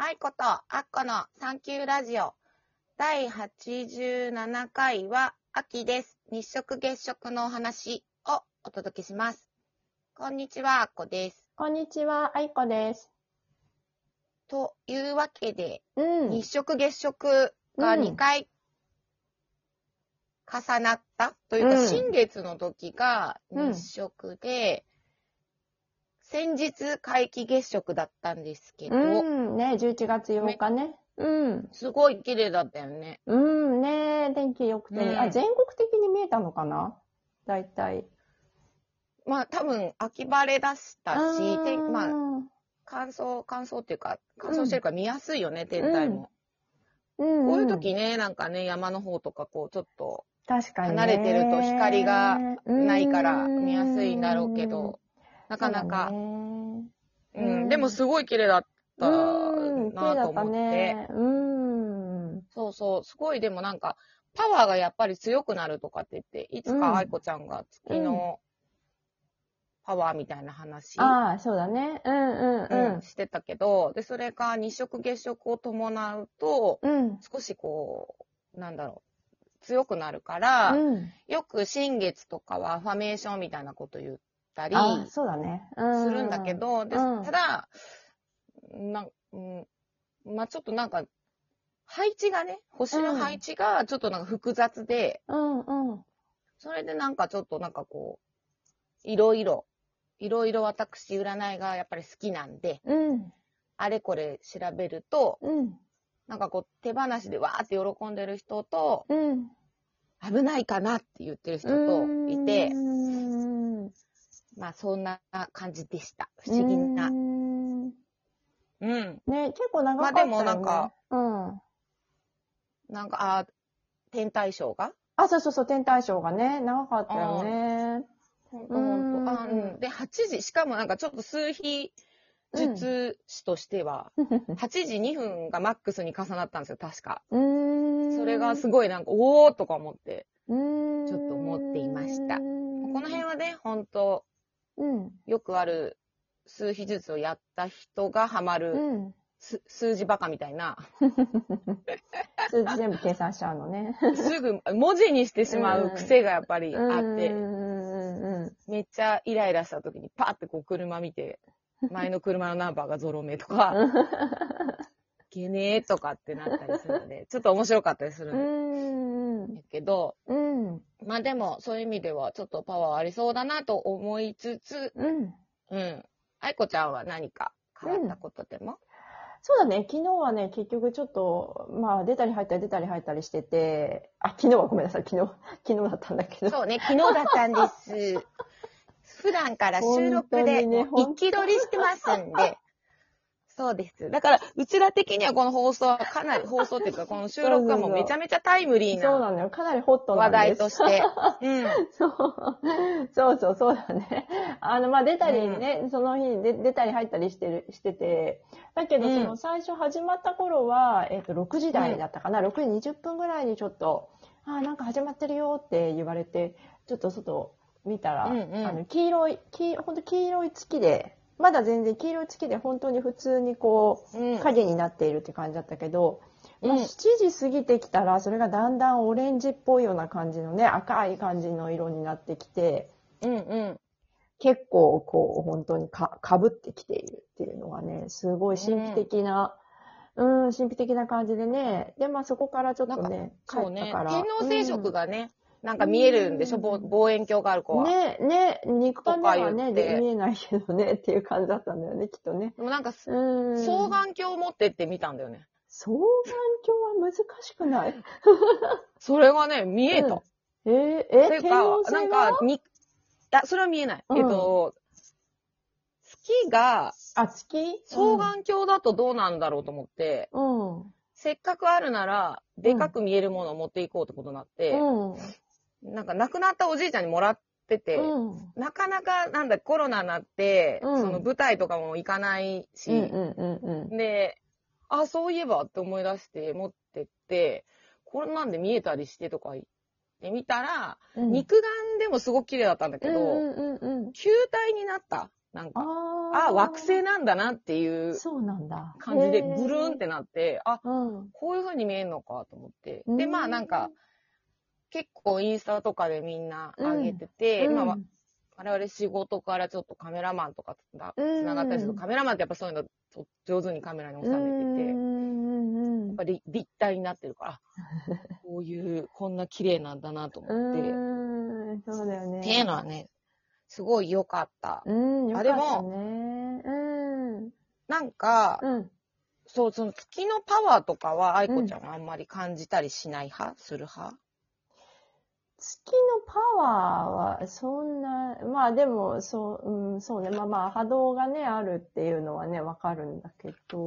愛子とアッコのサンキューラジオ第87回は秋です。日食月食のお話をお届けします。こんにちは、アッコです。こんにちは、あいこです。というわけで、うん。日食月食がうん2回重なったというか、うん新月の時がうん日食で、先日皆既月食だったんですけど、うん、ね、11月8日ね。うん。すごい綺麗だったよね。うん、ね、天気良くて、うんあ、全国的に見えたのかな？大体。まあ多分秋晴れだしたし、てまああ、乾燥、乾燥っていうか、乾燥してるから見やすいよね、天体も。うん、こういう時ね、なんかね、山の方とかこう、ちょっと確かに、ね。離れてると光がないからうん見やすいんだろうけど、なかなか、そうだねうん、でもすごい綺麗だったなと思って、ね。うん。そうそう、すごいでもなんか、パワーがやっぱり強くなるとかって言って、いつうんか愛子ちゃんが月のパワーみたいな話、ああ、そうだね。うんうんうんうん。してたけど、で、それが日食月食を伴うと、うん。少しこう、なんだろう、強くなるから、うん。よく新月とかはファメーションみたいなこと言ったりあそうだね。うん。するんだけど、でうんただ、なん、うん、まあちょっとなんか、配置がね、星の配置がちょっとなんか複雑で、うんうん。それでなんかちょっとなんかこう、いろいろ、いろいろ私占いがやっぱり好きなんで、うん。あれこれ調べると、うん。なんかこう手放しでわーって喜んでる人と、うん。危ないかなって言ってる人といてう、ん。まあそんな感じでした。不思議なう。んうん。ね、結構長かったよね。まあでもなんか、うん。なんか、あ、天体ショーが？あ、そうそうそう、天体ショーがね、長かったよね。ほんとほんと。あうんうん。で、8時、しかもなんかちょっと数比術師としては、8時2分がマックスに重なったんですよ、確か。うん。それがすごいなんか、おーとか思って。うん、ちょっと思っていましたここの辺はね、ほんと、うん。よくある数比術をやった人がハマうる、ん。す数字バカみたいな、数字全部計算しちゃうのね。すぐ文字にしてしまう癖がやっぱりあって、うん。めっちゃイライラした時にパーってこう車見て、前の車のナンバーがゾロ目とか、けねえとかってなったりするので、ちょっと面白かったりするうんん。だけど、うん。まあでもそういう意味ではちょっとパワーありそうだなと思いつつ、うん。うん。愛子ちゃんは何か変わったことでも、そうだね、昨日はね、結局ちょっと、まあ、出たり入ったり出たり入ったりしてて、あ、昨日はごめんなさい、昨日、昨日だったんだけど。そうね、昨日だったんです。普段から収録でね一気取りしてますんで。そうです。だから、うちら的にはこの放送はかなり、放送っていうか、この収録はもうめちゃめちゃタイムリーなそうなのよ、かなりホットな話。題として。うん。そう。そうそう、そうだね。あの、まあ、出たりね、その日に出出たり入ったりしてる、してて、だけど、うんその最初始まった頃は、えっ、と、6時台だったかな、6時20分ぐらいにちょっと、あー、なんか始まってるよって言われて、ちょっと外見たら、うんうんあの、黄色い、黄、ほんと黄色い月で、まだ全然黄色い月で本当に普通にこう、うん。影になっているって感じだったけど、まあ、うん7時過ぎてきたらそれがだんだんオレンジっぽいような感じのね赤い感じの色になってきてうんうん。結構こう本当にかかぶってきているっていうのがねすごい神秘的な、うん、神秘的な感じでねでまあそこからちょっとね帰そうね。ったから天皇聖職がね、なんか見えるんでしょ、うん望望遠鏡がある子は。ねね肉眼ではとか言ね見えないけどねっていう感じだったんだよねきっとねでもなんか、うん双眼鏡持ってって見たんだよね。双眼鏡は難しくない？それがね、見えた。えー、えというか、なんはか、に、いや、それは見えない。うんえっと、月があ、月？双眼鏡だとどうなんだろうと思って、うん。せっかくあるなら、でかく見えるものを持っていこうってことになって、うん。なんか亡くなったおじいちゃんにもらってて、うん。なかなか、なんだ、コロナになって、うんその舞台とかも行かないし、うんうんうんで、あ、そういえばって思い出して持ってって、こんなんで見えたりしてとか言ってみたら、うん。肉眼でもすごく綺麗だったんだけど、うんうんうん球体になったなんか、ああ、惑星なんだなっていう。感じで、へーブルーンってなって、あ、うん。こういう風に見えるのかと思って。うんで、まあなんか、結構インスタとかでみんな上げてて、うんまあわ我々仕事からちょっとカメラマンとかつながったりすると、カメラマンってやっぱそういうの上手にカメラに収めてて、うんうんうんやっぱり立体になってるから、あこういう、こんな綺麗なんだなと思って、っうん。そうだよね。ていうのはね、すごい良かった。うん、よかったあでもね。うん。なんか、うん。そう、その月のパワーとかは、愛子ちゃんはあんまり感じたりしない派、する派？月のパワーは、そんな、まあでも、そう、うん、そうね。まあまあ、波動がね、あるっていうのはね、わかるんだけど、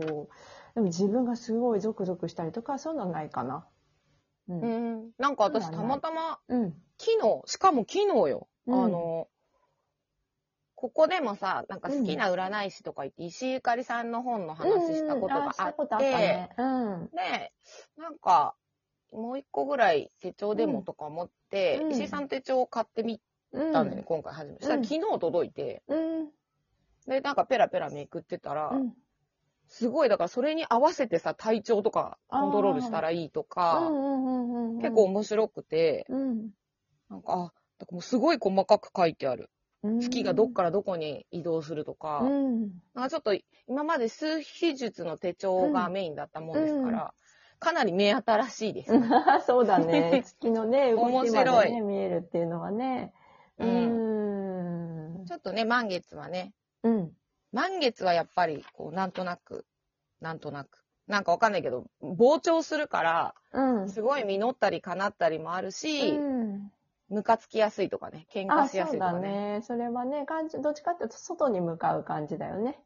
でも自分がすごいゾクゾクしたりとか、そういうのはないかな。う。うんん。なんか私たまたま、うん。昨日、しかも昨日よ。うんあの、ここでもさ、なんか好きな占い師とか言って、石井ゆかりさんの本の話したことがあっしたことあっね。うん。で、なんか、もう一個ぐらい手帳でもとか思って、うん石井さんの手帳を買ってみうん。たんだよね、今回初めて。そしたら昨日届いて、うん。で、なんかペラペラめくってたら、うん。すごい、だからそれに合わせてさ、体調とかコントロールしたらいいとか。結構、面白くて、うん。なんか、あ、だからもうすごい細かく書いてある。うん月がどっからどこに移動するとか、うん。なんかちょっと今まで数秘術の手帳がメインだったもんですから、かなり目新しいです。そうだね。月のね、動きまね、見えるっていうのはね。ううんん。ちょっとね、満月はね、うん。満月はやっぱり、こう、なんとなく、なんとなく、なんかわかんないけど、膨張するから、うん。すごい実ったり叶ったりもあるし、うんムカつきやすいとかね、喧嘩あ、しやそうだすいとかね。ね。それはね、感じ、どっちかっていうと、外に向かう感じだよね。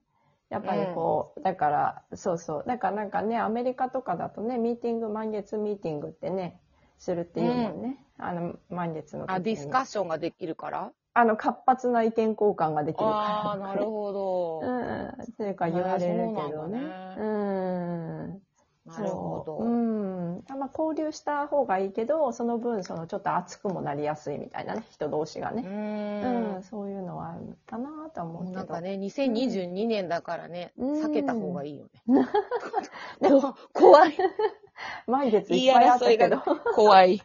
やっぱりこう、だから、そうそう。だからなんかね、アメリカとかだとね、ミーティング、満月ミーティングってね、するっていうもんね。あの、満月の時に。あ、ディスカッションができるから？あの、活発な意見交換ができるから。ああ、なるほど。うん。っていうか言われるけどね。うなんだうん。なるほど。そううん。まあ、交流した方がいいけど、その分、その、ちょっと熱くもなりやすいみたいなね、人同士がうね。うん、そういうのはあるかなとは思うけど。なんかね、2022年だからね、うん避けた方がいいよね。でもこ怖い。満月いっぱいあったけど。怖い。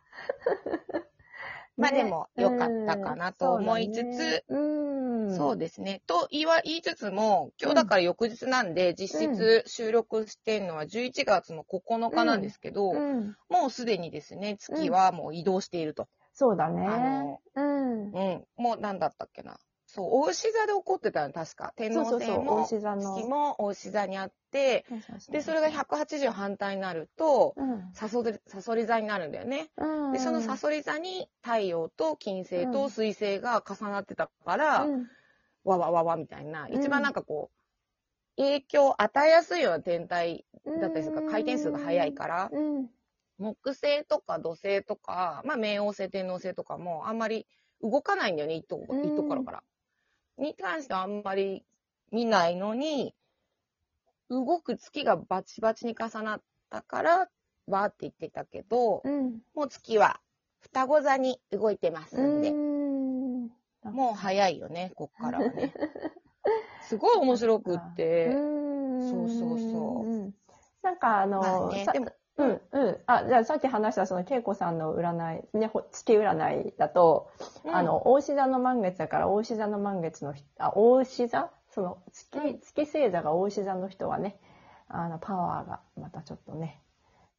まあねでも、良かったかなと思いつつ、うん。そうですね。と言わ言いつつも、今日だから翌日なんで、実質収録してるのは11月の9日なんですけど、うん。もうすでにですね、月はもう移動していると。そうだね。あのうん。うん。もう何だったっけな。そう、大牛座で起こってたの、確か。天皇そうそうそう、星も大、志座の。月も大牛座にあって、そうそうそうで、それが180反対になると、うん。サソリ、サソリ座になるんだよね。うん。で、そのサソリ座に太陽と金星と水星が重なってたから、うんわわわわみたいな、うん一番なんかこう、影響を与えやすいような天体だったりするから、回転数が速いから、うん。木星とか土星とか、まあ冥王星、天王星とかもあんまり動かないんだよね、いいとこ、うんいいところから。に関してはあんまり見ないのに、動く月がバチバチに重なったから、わーって言ってたけど、うん。もう月は双子座に動いてますんで、うん。もう早いよね、こっからはね。すごい面白くって、うんそうそうそううんなんかあの、さまあねでもうん、うん。あ、じゃあさっき話したその恵子さんの占い、ね、ほ月占いだと、うんあの、大牛座の満月だから、大牛座の満月の人、あ、大牛座？その月、うん月星座が大牛座の人はね、あの、パワーがまたちょっとね、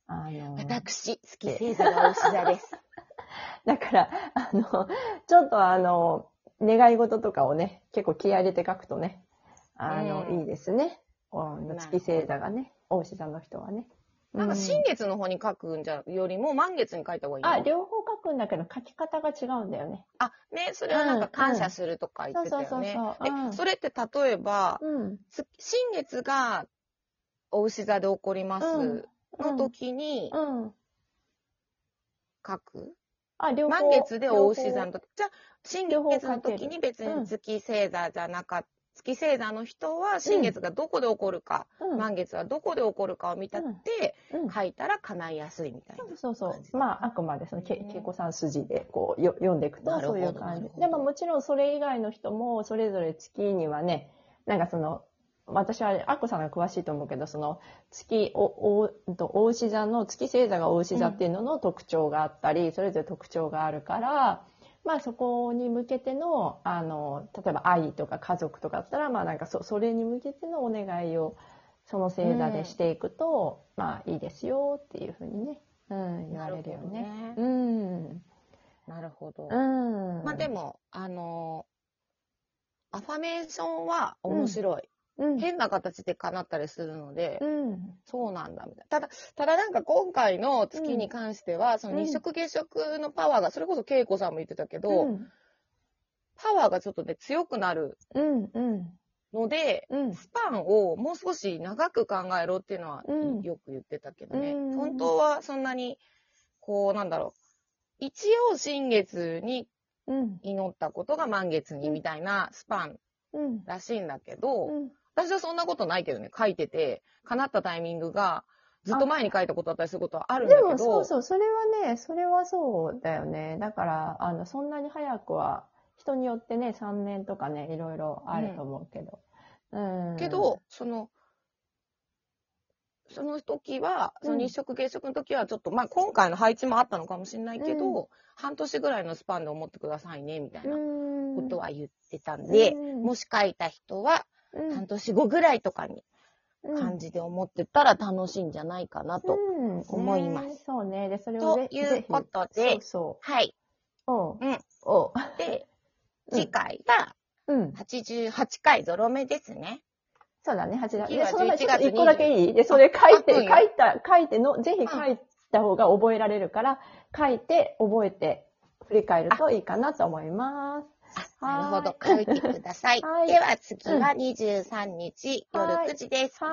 あの、私、月星座が牛座です。だから、あの、ちょっとあの、願い事とかをね、結構気合い入れて書くとね、あの、うんいいですね。月星座がね、大牛座の人はね。なんかう新月の方に書くんじゃよりも満月に書いた方がいいの？あ、両方書くんだけど書き方が違うんだよね。あ、ね、それはなんか感謝するとか言ってたよね。え、それって例えば、うん。つ新月がお牛座で起こりますうん。の時にうん。書く？あ、両方。満月でお牛座の時。じゃあ、新月の時に別に月星座じゃなかっ月星座の人は新月がどこで起こるか、うん。満月はどこで起こるかを見立てうん書いたら叶いやすいみたいな。そうそう。まあ、あくまでそのけ、ねけいこさん筋で、こう、よ読んでいくと、そういう感じでももちろんそれ以外の人も、それぞれ月にはね、なんかその、私は、あっこさんが詳しいと思うけど、その、月、お、お、うんと、お牛座の、月星座がお牛座っていうのの特徴があったり、それぞれ特徴があるから、まあそこに向けての、あの、例えば愛とか家族とかだったら、まあなんかそ、それに向けてのお願いを、その星座でしていくと、まあいいですよっていうふうにね、うん、言われるよね。なるほどねうん。なるほど。うん。まあでも、あのーアファメーションは面白い。うん、変な形で叶ったりするので、うん。そうなんだみたいな。ただ、ただなんか今回の月に関しては、そのうん日食月食のパワーが、それこそ恵子さんも言ってたけど、うん。パワーがちょっとね、強くなる。ので、うん。スパンをもう少し長く考えろっていうのはうんよく言ってたけどね。うん本当はそんなに、こうなんだろう。一応新月にうん。祈ったことが満月にみたいなスパンうん。らしいんだけど、うん。私はそんなことないけどね、書いてて、叶ったタイミングがずっと前に書いたことだったりすることはあるんだけど、でも、そうそう、それはね、それはそうだよね。だから、あの、そんなに早くは、人によってね、3年とかね、いろいろあると思うけど。うん。けど、その、その時は、その日食月食の時はちょっと、まあ今回の配置もあったのかもしれないけど、う半年ぐらいのスパンで思ってくださいね、みたいなうん、ことは言ってたんで、うんもし書いた人はうん、半年後ぐらいとかにうん感じで思ってたら楽しいんじゃないかなと。うん思いますねそうね。で、それをぜということでぜひそうはい。そう。おう。うん。で、うん次回がうん。88回ゾロ目ですね。そうだね、8月。で、次はその前11月ちょっと一個だけいいで、それ書いて、あうん書いた、書いての、ぜひ書いた方が覚えられるから、書いて、覚えて、振り返るといいかなと思います。あ、なるほど。は書いてください。はいでは次は23日夜はい9時です。はい